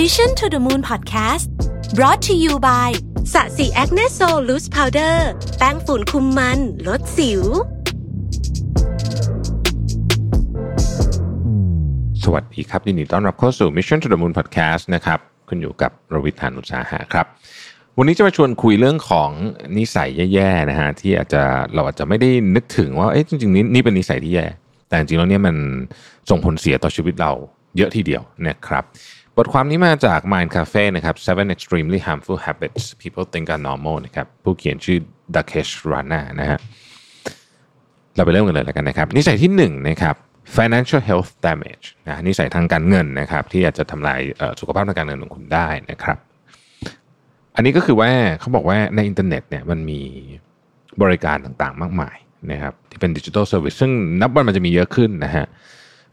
Mission to the Moon Podcast brought to you by SASI Acne Sol Loose Powder แป้งฝุ่นคุมมัน ลดสิว สวัสดีครับยินดีต้อนรับเข้าสู่ Mission to the Moon Podcast นะครับคุณอยู่กับรวิศ หาญอุตสาหะครับ วันนี้จะมาชวนคุยเรื่องของนิสัยแย่ๆนะฮะที่อาจจะเราอาจจะไม่ได้นึกถึงว่าเอ๊ะจริงๆนี่นี่เป็นนิสัยที่แย่ แต่จริงๆแล้วเนี่ยมันส่งผลเสียต่อชีวิตเรา เยอะทีเดียวนะครับบทความนี้มาจาก Mind Cafe นะครับ Seven Extremely Harmful Habits People Think Are Normal นะครับผู้เขียนชื่อ Dakesh Rana นะฮะเราไปเริ่มกันเลยแล้วกันนะครับ นิสัยที่หนึ่งนะครับ financial health damage นะนิสัยทางการเงินนะครับ ที่อาจจะทำลายสุขภาพทางการเงินของคุณได้นะครับ อันนี้ก็คือว่าเขาบอกว่าในอินเทอร์เน็ตเนี่ยมันมีบริการต่างๆ มากมายนะครับที่เป็น digital service ซึ่งนับวันมันจะมีเยอะขึ้นนะฮะ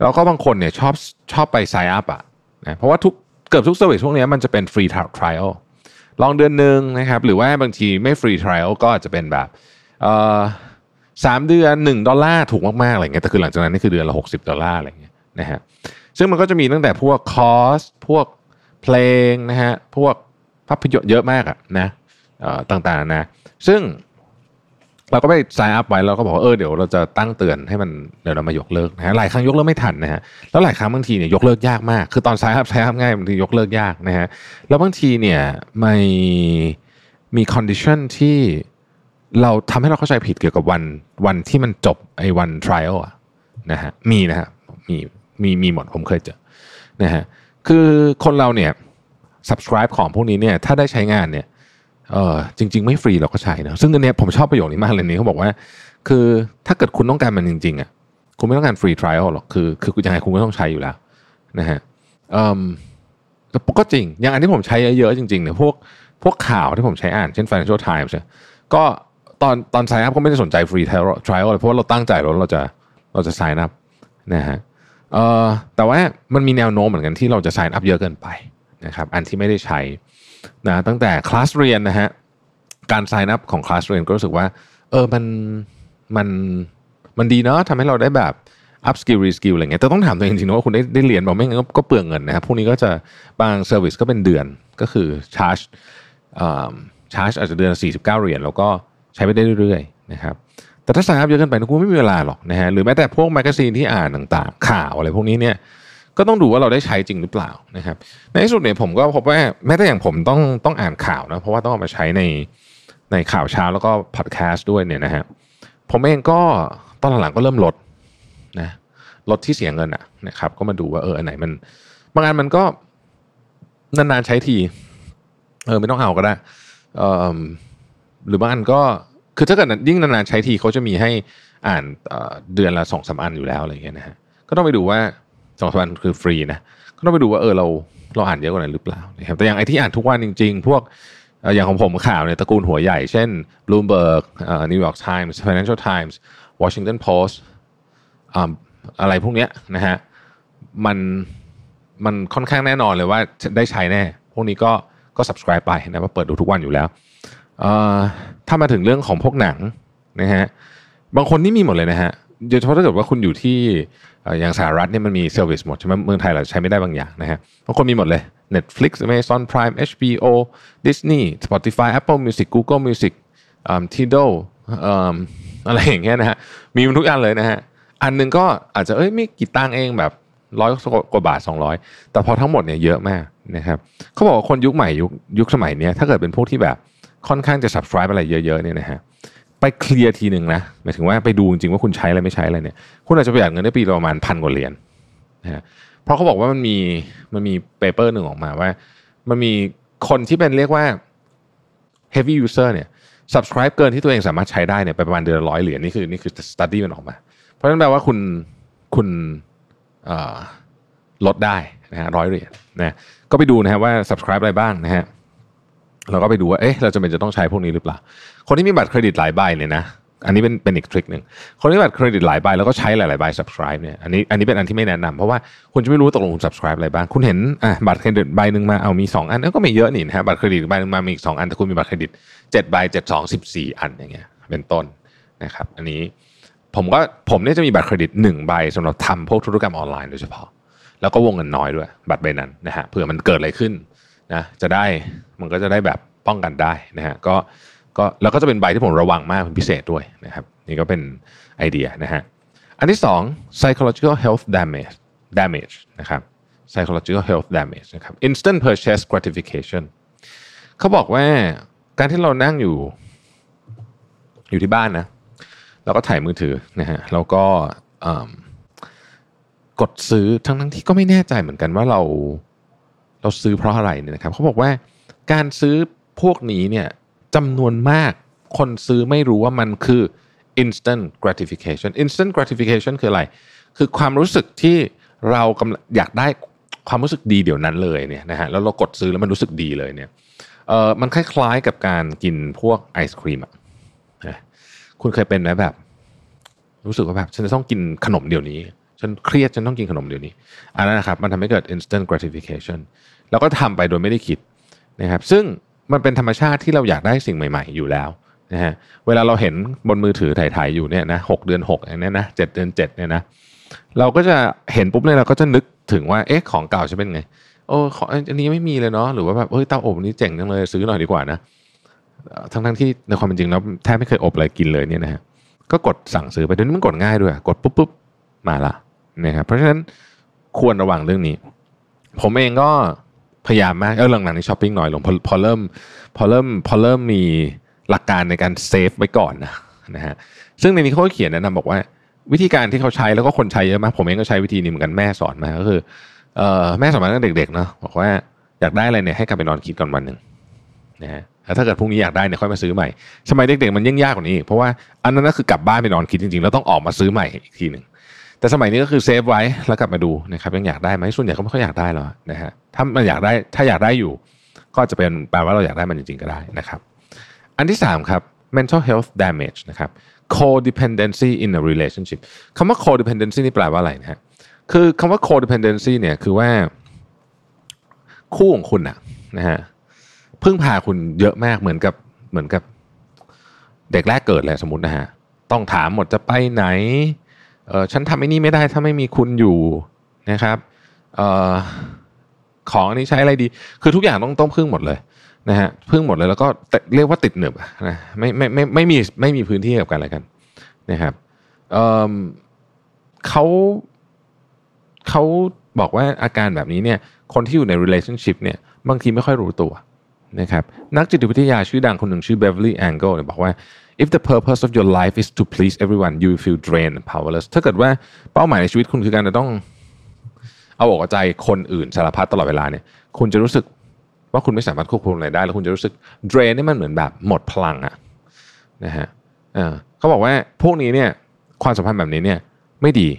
แล้วก็บางคนเนี่ยชอบชอบไป sign up อะนะเพราะว่าทุกเกือบทุก service พวกเนี้ยมันจะเป็น free trial ลองเดือนหนึ่งนะครับ หรือว่าบางทีไม่ free trial ก็อาจจะเป็นแบบสามเดือนหนึ่งดอลลาร์ถูกมากๆอะไรเงี้ยแต่คือหลังจากนั้นนี่คือเดือนละหกสิบดอลลาร์อะไรเงี้ยนะฮะซึ่งมันก็จะมีตั้งแต่พวกคอร์สพวกเพลงนะฮะพวกภาพยนตร์เยอะมากอะนะต่างๆนะซึ่ง เราก็ไป sign up ไว้แล้วก็บอกว่าเออเดี๋ยวเราจะตั้งเตือนให้มันเดี๋ยวเรามายกเลิกนะฮะหลายครั้งยกเลิกไม่ทันนะฮะแล้วหลายครั้งบางทีเนี่ยยกเลิกยากมาก คือตอน sign up sign up ง่ายบางทียกเลิกยากนะฮะแล้วบางทีเนี่ยไม่มี condition ที่เราทำให้เราเข้าใจผิดเกี่ยวกับวันวันที่มันจบไอ้วัน trial อะนะฮะมีนะฮะมีมีมีหมดผมเคยเจอนะฮะคือคนเราเนี่ย subscribe ของพวกนี้เนี่ยถ้าได้ใช้งานเนี่ย เออจริง ๆ ไม่ฟรีเราก็ใช้นะซึ่งอันเนี้ยผมชอบประโยคนี้มากเลยนี้เขาบอกว่า คือถ้าเกิดคุณต้องการมันจริงๆอะคุณไม่ต้องการฟรีทริลหรอกคือคือยังไงคุณก็ต้องใช้อยู่แล้วนะฮะเอ่อก็จริง อย่างอันที่ผมใช้เยอะๆจริงๆเนี่ยพวกพวกข่าวที่ผมใช้อ่านเช่น Financial Times ก็ตอนตอน sign up ก็ไม่ได้สนใจฟรีทริลเลยเพราะว่าเราตั้งใจแล้วเราจะเราจะ sign up นะฮะเออแต่ว่ามันมีแนวโน้มเหมือนกันที่เราจะ sign up เยอะเกินไปนะครับอันที่ไม่ได้ใช้ นะตั้งแต่คลาสเรียนนะฮะการ sign up ของคลาสเรียนก็รู้สึกว่า เออมันมันมันดีเนาะทำให้เราได้แบบ upskill reskill อะไรเงี้ยแต่ต้องถามตัวเองจริงๆว่าคุณได้ได้เรียนเปล่าไม่งั้นก็เปลืองเงินนะครับพวกนี้ก็จะบาง service ก็เป็นเดือนก็คือ charge charge อาจจะเดือน 49 เหรียญแล้วก็ใช้ไปได้เรื่อยๆนะครับแต่ถ้า sign up เยอะเกินไปนะคุณไม่มีเวลาหรอกนะฮะหรือแม้แต่พวก magazine ที่อ่านต่างๆ ข่าวอะไรพวกนี้เนี่ย ก็ต้องดูว่าเราได้ใช้จริงหรือเปล่านะครับ ในที่สุดเนี่ยผมก็พบว่าแม้แต่อย่างผมต้องต้องอ่านข่าวนะเพราะว่าต้องเอามาใช้ในในข่าวเช้าแล้วก็พอดแคสต์ด้วยเนี่ยนะฮะผมเองก็ตอนหลังก็เริ่มลดนะลดที่เสียเงินอะนะครับ ก็มาดูว่าเอออันไหนมันบางอันมันก็นานๆใช้ที เออไม่ต้องเอาก็ได้เออหรือบางอันก็คือถ้าเกิดยิ่งนานๆใช้ทีเขาจะมีให้อ่านเดือนละสองสามอันอยู่แล้วอะไรเงี้ยนะฮะก็ต้องไปดูว่า สองสามวันคือฟรีนะก็ต้องไปดูว่าเออเราเราอ่านเยอะกว่านั้นหรือเปล่านะครับแต่อย่างไอที่อ่านทุกวันจริง ๆ พวกอย่างของผมข่าวเนี่ยตระกูลหัวใหญ่ เช่น Bloomberg New York Times Financial Times Washington Post อะไรพวกเนี้ยนะฮะมันมันค่อนข้างแน่นอนเลยว่าได้ใช้แน่ พวกนี้ก็ก็ subscribe ไปนะว่าเปิดดูทุกวันอยู่แล้ว ถ้ามาถึงเรื่องของพวกหนังนะฮะบางคนนี่มีหมดเลยนะฮะโดยเฉพาะถ้าเกิดว่าคุณอยู่ที่ อย่างสหรัฐเนี่ยมันมีเซอร์วิสหมดใช่ไหมเมืองไทยเราใช้ไม่ได้บางอย่างนะฮะบางคนมีหมดเลย Netflix Amazon Prime HBO Disney Spotify Apple Music Google Music Tidal อะไรอย่างเงี้ยนะฮะมีมันทุกอันเลยนะฮะอันนึงก็อาจจะเอ้ยไม่กี่ตังเองแบบร้อยกว่าบาท 200 แต่พอทั้งหมดเนี่ยเยอะมากนะครับเขาบอกว่าคนยุคใหม่ยุคยุคสมัยนี้ถ้าเกิดเป็นพวกที่แบบค่อนข้างจะ subscribe อะไรเยอะๆเนี่ยนะฮะ ไปเคลียร์ทีหนึ่งนะหมายถึงว่าไปดูจริงๆว่าคุณใช้อะไรไม่ใช้อะไรเนี่ยคุณอาจจะประหยัดเงินได้ปีประมาณพันกว่าเหรียญนะฮะเพราะเขาบอกว่ามันมีมันมี paper หนึ่งออกมาว่า มันมีคนที่เป็นเรียกว่า heavy user เนี่ย subscribe เกินที่ตัวเองสามารถใช้ได้เนี่ยไปประมาณเดือนละร้อยเหรียญนี่คือนี่คือ study มันออกมา เพราะฉะนั้นแปลว่าคุณคุณลดได้นะฮะร้อยเหรียญนะก็ไปดูนะฮะว่า subscribe อะไรบ้างนะฮะ เราก็ไปดูว่าเอ๊ะเราจะเป็นจะต้องใช้พวกนี้หรือเปล่า คนที่มีบัตรเครดิตหลายใบเนี่ยนะอันนี้เป็นเป็นอีกทริคหนึ่งคนที่บัตรเครดิตหลายใบแล้วก็ใช้หลายๆใบ subscribe เนี่ยอันนี้อันนี้เป็นอันที่ไม่แนะนำเพราะว่าคุณจะไม่รู้ตกลงคุณ subscribe อะไรบ้าง คุณเห็นอะบัตรเครดิตใบหนึ่งมาเอามี 2 อันก็ไม่เยอะนี่นะฮะบัตรเครดิตใบหนึ่งมามีอีก2อันแต่คุณมีบัตรเครดิต7ใบ7 2 14 อันอย่างเงี้ยเป็นต้นนะครับอันนี้ผมก็ผมเนี่ยจะมีบัตรเครดิต1ใบสำหรับทำพวกธุรกรรมออนไลน์โดยเฉพาะ แล้วก็วงเงินน้อยด้วย บัตรใบนั้นนะฮะเผื่อมันเกิดอะไรขึ้น นะจะได้มันก็จะได้แบบป้องกันได้นะฮะก็ก็แล้วก็จะเป็นใบที่ผมระวังมากเป็นพิเศษด้วยนะครับนี่ก็เป็นไอเดียนะฮะอันที่สอง psychological health damage damage นะครับ psychological health damage นะครับ instant purchase gratification เขาบอกว่าการที่เรานั่งอยู่อยู่ที่บ้านนะเราก็ถ่ายมือถือนะฮะแล้วก็กดซื้อทั้งทั้งที่ก็ไม่แน่ใจเหมือนกันว่าเรา เราซื้อเพราะอะไรเนี่ยนะครับเขาบอกว่าการซื้อพวกนี้เนี่ยจำนวนมากคนซื้อไม่รู้ว่ามันคือ instant gratification instant gratification คืออะไร คือความรู้สึกที่เรากำลังอยากได้ความรู้สึกดีเดี๋ยวนั้นเลยเนี่ยนะฮะแล้วเรากดซื้อแล้วมันรู้สึกดีเลยเนี่ยเออมันคล้ายๆกับการกินพวกไอศครีมอะคุณเคยเป็นไหมแบบ รู้สึกว่าแบบฉันจะต้องกินขนมเดี๋ยวนี้ ฉันเครียดฉันต้องกินขนมเดี๋ยวนี้อันนั้นนะครับมันทำให้เกิด instant gratification แล้วก็ทำไปโดยไม่ได้คิดนะครับซึ่งมันเป็นธรรมชาติที่เราอยากได้สิ่งใหม่ๆ อยู่แล้วนะฮะเวลาเราเห็นบนมือถือถ่ายๆอยู่เนี่ยนะหเดือน6อย่างนี้นะเเดือน7เนี่ยนะเราก็จะเห็นปุ๊บเนี่ยเราก็จะนึกถึงว่าเอ๊ะของเก่าจะเป็นไงโอ้อันนี้ไม่มีเลยเนาะหรือว่าแบบเฮ้ยเตาอบนี้เจ๋งจังเลยซื้อหน่อยดีกว่านะทั้งทั้งที่ในความเป็นจริงแล้วแทบไม่เคยอบอะไรกินเลยเนี่ยนะฮะก็กดสั่งซื้อไปเดี๋ยวนี้มันกดง่ายด้วย กดปุ๊บปุ๊บมาละ นะครับเพราะฉะนั้นควรระวังเรื่องนี้ ผมเองก็พยายามมากเออหลังๆนี้ช้อปปิ้งน้อยลงพอพอเริ่มพอเริ่มพอเริ่มมีหลักการในการเซฟไว้ก่อนนะนะฮะซึ่งในนี้เขาเขียนแนะนำบอกว่า วิธีการที่เขาใช้แล้วก็คนใช้เยอะมาก ผมเองก็ใช้วิธีนี้เหมือนกันแม่สอนมาก็คือเออแม่สอนมาตั้งแต่เด็กๆเนาะบอกว่าอยากได้อะไรเนี่ยให้กลับไปนอนคิดก่อนวันหนึ่งนะฮะถ้าเกิดพรุ่งนี้อยากได้เนี่ยค่อยมาซื้อใหม่สมัยเด็กๆมันยิ่งยากกว่านี้เพราะว่าอันนั้นก็คือกลับบ้านไปนอนคิดจริงๆแล้วต้องออกมาซื้อใหม่อีกทีหนึ่ง แต่สมัยนี้ก็คือเซฟไว้แล้วกลับมาดูนะครับยังอยากได้ไหมส่วนใหญ่ก็ไม่ค่อยอยากได้หรอกนะฮะถ้ามันอยากได้ถ้าอยากได้อยู่ ก็จะเป็นแปลว่าเราอยากได้มันจริงๆก็ได้นะครับ อันที่3ครับ mental health damage นะครับ codependency in a relationship คำว่า codependency นี่แปลว่าอะไรนะฮะคือคำว่า codependency เนี่ยคือว่า คู่ของคุณอะนะฮะพึ่งพาคุณเยอะมากเหมือนกับเหมือนกับ เด็กแรกเกิดเลยสมมตินะฮะต้องถามหมดจะไปไหน เออฉันทำไอ้นี่ไม่ได้ถ้าไม่มีคุณอยู่นะครับเออของอันนี้ใช้อะไรดี คือทุกอย่างต้องต้องพึ่งหมดเลยนะฮะพึ่งหมดเลยแล้วก็เรียกว่าติดหนึบนะไม่ไม่ไม่ไม่มีไม่มีพื้นที่กับกันอะไรกันนะครับเเขาเขาบอกว่าอาการแบบนี้เนี่ย คนที่อยู่ใน relationship เนี่ยบางทีไม่ค่อยรู้ตัวนะครับนักจิตวิทยาชื่อดังคนหนึ่งชื่อ Beverly Angle เนี่ยบอกว่า if the purpose of your life is to please everyone you feel drained and powerless ถ้าเกิดว่าเป้าหมายในชีวิตคุณคือการจะต้อง เอาอกใจคนอื่นสารพัดตลอดเวลาเนี่ย คุณจะรู้สึกว่าคุณไม่สามารถควบคุมอะไรได้ แล้วคุณจะรู้สึก drain นี่มันเหมือนแบบหมดพลังอะนะฮะเขาบอกว่าพวกนี้เนี่ย ความสัมพันธ์แบบนี้เนี่ย ไม่ดี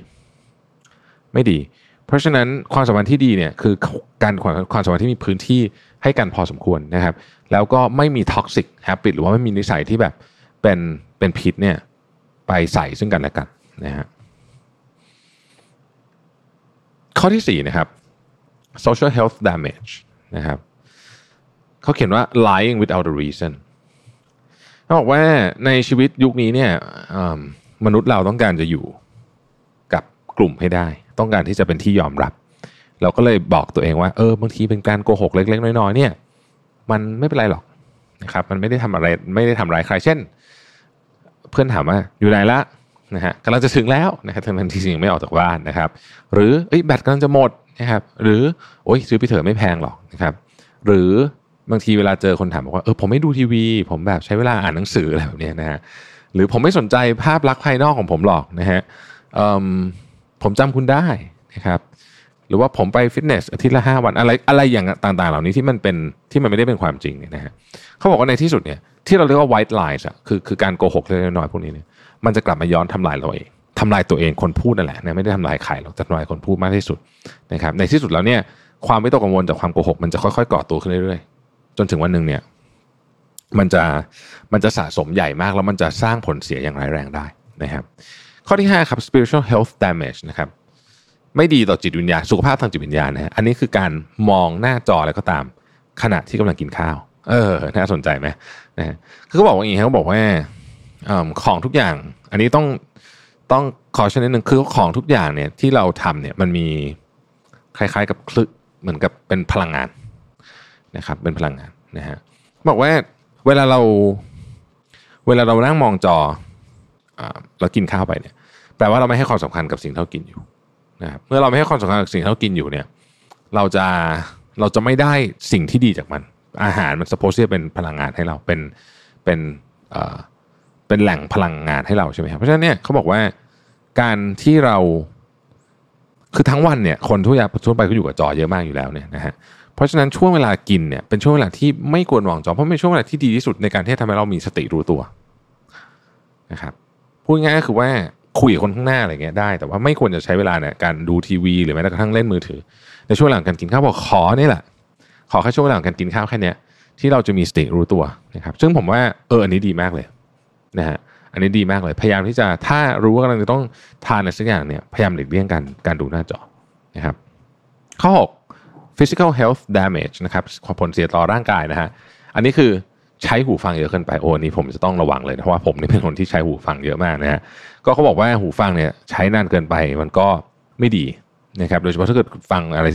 ไม่ดี เพราะฉะนั้นความสัมพันธ์ที่ดีเนี่ยคือการความสัมพันธ์ที่มีพื้นที่ให้กันพอสมควรนะครับ แล้วก็ไม่มี toxic habit หรือว่าไม่มีนิสัยที่แบบ เป็นเป็นพิษเนี่ยไปใส่ซึ่งกันและกันนะฮะข้อที่ 4 นะครับ social health damage นะครับเขาเขียนว่า lying without a reason เขาบอกว่าในชีวิตยุคนี้เนี่ยมนุษย์เราต้องการจะอยู่กับกลุ่มให้ได้ ต้องการที่จะเป็นที่ยอมรับ เราก็เลยบอกตัวเองว่าเออบางทีเป็นการโกหกเล็ก ๆ น้อยๆเนี่ย มันไม่เป็นไรหรอก นะครับมันไม่ได้ทำอะไรไม่ได้ทำร้ายใครเช่น เพื่อนถามว่าอยู่ไหนละนะฮะกำลังจะถึงแล้วนะครับทั้งที่จริงไม่ออกจากบ้านนะครับ หรือแบตกำลังจะหมดนะครับหรือโอ้ยซื้อไปเถอะไม่แพงหรอกนะครับหรือบางทีเวลาเจอคนถามบอกว่าเออผมไม่ดูทีวี ผมแบบใช้เวลาอ่านหนังสืออะไรแบบนี้นะฮะหรือผมไม่สนใจภาพลักษณ์ภายนอกของผมหรอกนะฮะผมจำคุณได้นะครับ รือว่าผมไปฟิตเนสอาทิตย์ละห้าวันอะไรอะไรอย่างต่าง ๆ เหล่านี้ที่มันเป็นที่มันไม่ได้เป็นความจริงเนี่ยนะฮะเขาบอกว่าในที่สุดเนี่ยที่เราเรียกว่า white lies อะคือคือการโกหกเล็กน้อยพวกนี้เนี่ยมันจะกลับมาย้อนทำลายเราเองทำลายตัวเองคนพูดนั่นแหละนะไม่ได้ทำลายใครหรอกจะทำลายคนพูดมากที่สุดนะครับในที่สุดแล้วเนี่ยความไม่ตกกังวลจากความโกหก มันจะค่อยๆก่อตัวขึ้นเรื่อยๆจนถึงวันหนึ่งเนี่ยมันจะมันจะสะสมใหญ่มากแล้วมันจะสร้างผลเสียอย่างร้ายแรงได้นะครับข้อที่5ครับ spiritual health damage นะครับ ไม่ดีต่อจิตวิญญาณสุขภาพทางจิตวิญญาณนะ อันนี้คือการมองหน้าจออะไรก็ตาม ขณะที่กำลังกินข้าว เออ น่าสนใจไหมนะคือเขาบอกว่าอย่างนี้เขาบอกว่าของทุกอย่าง อันนี้ต้องต้องขอชนิดหนึ่งคือของทุกอย่างเนี่ยที่เราทำเนี่ยมันมีคล้ายๆกับคลึกเหมือนกับเป็นพลังงานนะครับ เป็นพลังงานนะฮะบอกว่าเวลาเราเวลาเรานั่งมองจอเรากินข้าวไปเนี่ยแปลว่าเราไม่ให้ความสำคัญกับสิ่งที่เรากินอยู่ นะครับเมื่อเราไม่ให้ความสำคัญกับสิ่งที่เรากินอยู่เนี่ย เราจะเราจะไม่ได้สิ่งที่ดีจากมัน อาหารมันสปอร์ตเป็นพลังงานให้เราเป็นเป็นเอ่อเป็นแหล่งพลังงานให้เราใช่ไหมครับเพราะฉะนั้นเนี่ยเขาบอกว่าการที่เราคือทั้งวันเนี่ยคนทั่วทั่วไปก็อยู่กับจอเยอะมากอยู่แล้วเนี่ยนะฮะเพราะฉะนั้นช่วงเวลากินเนี่ยเป็นช่วงเวลาที่ไม่ควรมองจอเพราะเป็นช่วงเวลาที่ดีที่สุดในการที่ทำให้เรามีสติรู้ตัวนะครับพูดง่ายก็คือว่า คุยกับคนข้างหน้าอะไรเงี้ยได้ แต่ว่าไม่ควรจะใช้เวลาเนี่ยการดูทีวีหรือแม้กระทั่งเล่นมือถือ ในช่วงหลังการกินข้าวบอกขอนี่แหละ ขอแค่ช่วงหลังการกินข้าวแค่เนี้ยที่เราจะมีสติรู้ตัวนะครับซึ่งผมว่าเอออันนี้ดีมากเลยนะฮะอันนี้ดีมากเลย พยายามที่จะถ้ารู้ว่ากำลังจะต้องทานอะไรสักอย่างเนี่ยพยายามหลีกเลี่ยงการการดูหน้าจอนะครับข้อ 6 physical health damage นะครับผลเสียต่อร่างกายนะฮะอันนี้คือ ใช้หูฟังเยอะเกินไปโอ้นี่ผมจะต้องระวังเลยเพราะว่าผมนี่เป็นคนที่ใช้หูฟังเยอะมากนะฮะก็เขาบอกว่าหูฟังเนี่ยใช้นานเกินไปมันก็ไม่ดีนะครับโดยเฉพาะถ้าเกิดฟังอะไร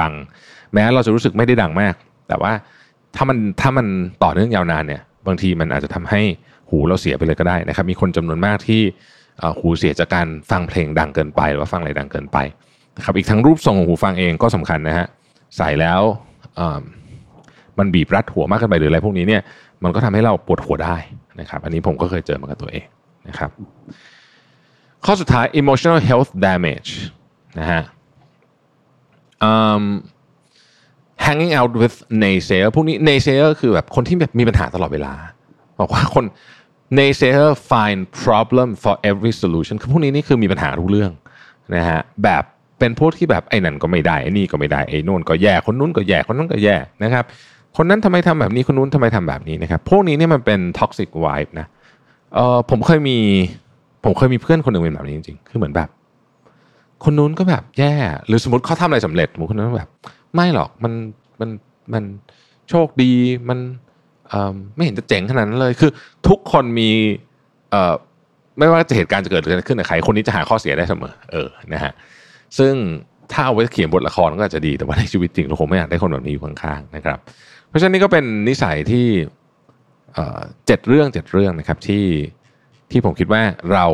ดัง ๆ แม้เราจะรู้สึกไม่ได้ดังมาก แต่ว่าถ้ามันถ้ามันต่อเนื่องยาวนานเนี่ย บางทีมันอาจจะทำให้หูเราเสียไปเลยก็ได้นะครับ มีคนจำนวนมากที่หูเสียจากการฟังเพลงดังเกินไป หรือว่าฟังอะไรดังเกินไปนะครับอีกทั้งรูปทรงของหูฟังเองก็สำคัญนะฮะใส่แล้วมันบีบรัดหัวมากเกินไปหรืออะไรพวกนี้เนี่ย มันก็ทำให้เราปวดหัวได้นะครับ อันนี้ผมก็เคยเจอมากับตัวเองนะครับ ข้อสุดท้าย emotional health damage นะฮะ um, hanging out with naysayer พวกนี้ naysayer คือแบบคนที่แบบมีปัญหาตลอดเวลา บอกว่าคน naysayer find problem for every solution คือพวกนี้นี่คือมีปัญหาทุกเรื่องนะฮะแบบเป็นพวกที่แบบไอ้นั่นก็ไม่ได้ไอ้นี่ก็ไม่ได้ไอ้นู่นก็แย่คนนู้นก็แย่คนนู้นก็แย่นะครับ คนนั้นทำไมทำแบบนี้คนนู้นทำไมทำแบบนี้นะครับ พวกนี้เนี่ยมันเป็น toxic vibe นะเออผมเคยมี ผมเคยมีเพื่อนคนหนึ่งเป็นแบบนี้จริงๆ คือเหมือนแบบ คนนู้นก็แบบแย่ หรือสมมติเขาทำอะไรสำเร็จสมมติคนนั้นแบบ ไม่หรอกมันมันมันโชคดีมันไม่เห็นจะเจ๋งขนาดนั้นเลย คือทุกคนมีเออไม่ว่าจะเหตุการณ์จะเกิดอะไรขึ้นกับใครคนนี้จะหาข้อเสียได้เสมอ เออนะฮะซึ่งถ้าเอาไว้เขียนบทละครก็อาจจะดีแต่ว่าในชีวิตจริงเราคงไม่อยากได้คนแบบนี้อยู่ข้างๆนะครับ เพราะฉะนั้นนี่ก็เป็นนิสัยที่เจ็ดเรื่องเจ็ดเรื่องนะครับที่ที่ผมคิดว่าเรา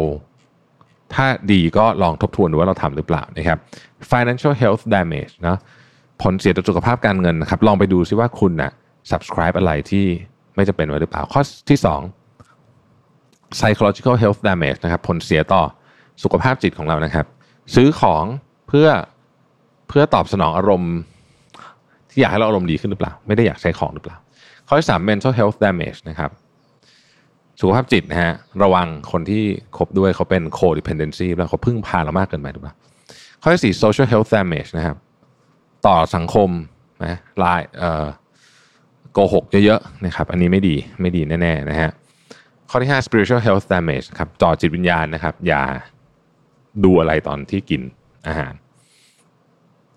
ถ้าดีก็ลองทบทวนดูว่าเราทำหรือเปล่านะครับ financial health damage นะผลเสียต่อสุขภาพการเงินนะครับ ลองไปดูซิว่าคุณนะ่ะ subscribe อะไรที่ไม่จะเป็นไว้หรือเปล่า ข้อที่ 2 psychological health damage นะครับ ผลเสียต่อสุขภาพจิตของเรานะครับ ซื้อของเพื่อเพื่อตอบสนองอารมณ์ ที่อยากให้เราอารมณ์ดีขึ้นหรือเปล่า ไม่ได้อยากใช้ของหรือเปล่า ข้อที่สาม mental health damage นะครับสุขภาพจิตนะฮะระวังคนที่คบด้วยเขาเป็น codependency แล้วเขาพึ่งพาเรามากเกินไปหรือเปล่าข้อที่สี่ social health damage นะครับ ต่อสังคมนะลายเอ่อโกหกเยอะๆนะครับ อันนี้ไม่ดีไม่ดีแน่ๆนะฮะข้อที่ 5 spiritual health damage ครับต่อจิตวิญญาณนะครับ อย่าดูอะไรตอนที่กินอาหาร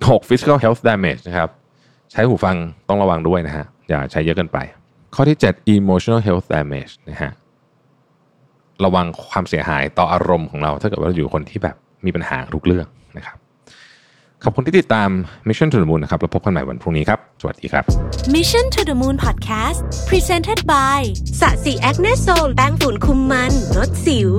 6 physical health damage นะครับ ใช้หูฟังต้องระวังด้วยนะฮะ อย่าใช้เยอะเกินไป ข้อที่ 7 emotional health damage นะฮะระวังความเสียหายต่ออารมณ์ของเรา ถ้าเกิดว่าเราอยู่คนที่แบบมีปัญหาทุกเรื่องนะครับ ขอบคุณที่ติดตาม Mission to the Moon นะครับ แล้วพบกันใหม่วันพรุ่งนี้ครับ สวัสดีครับ Mission to the Moon Podcast Presented by สะสีแอคเนสโซลแป้งฝุ่นคุมมันลดสิว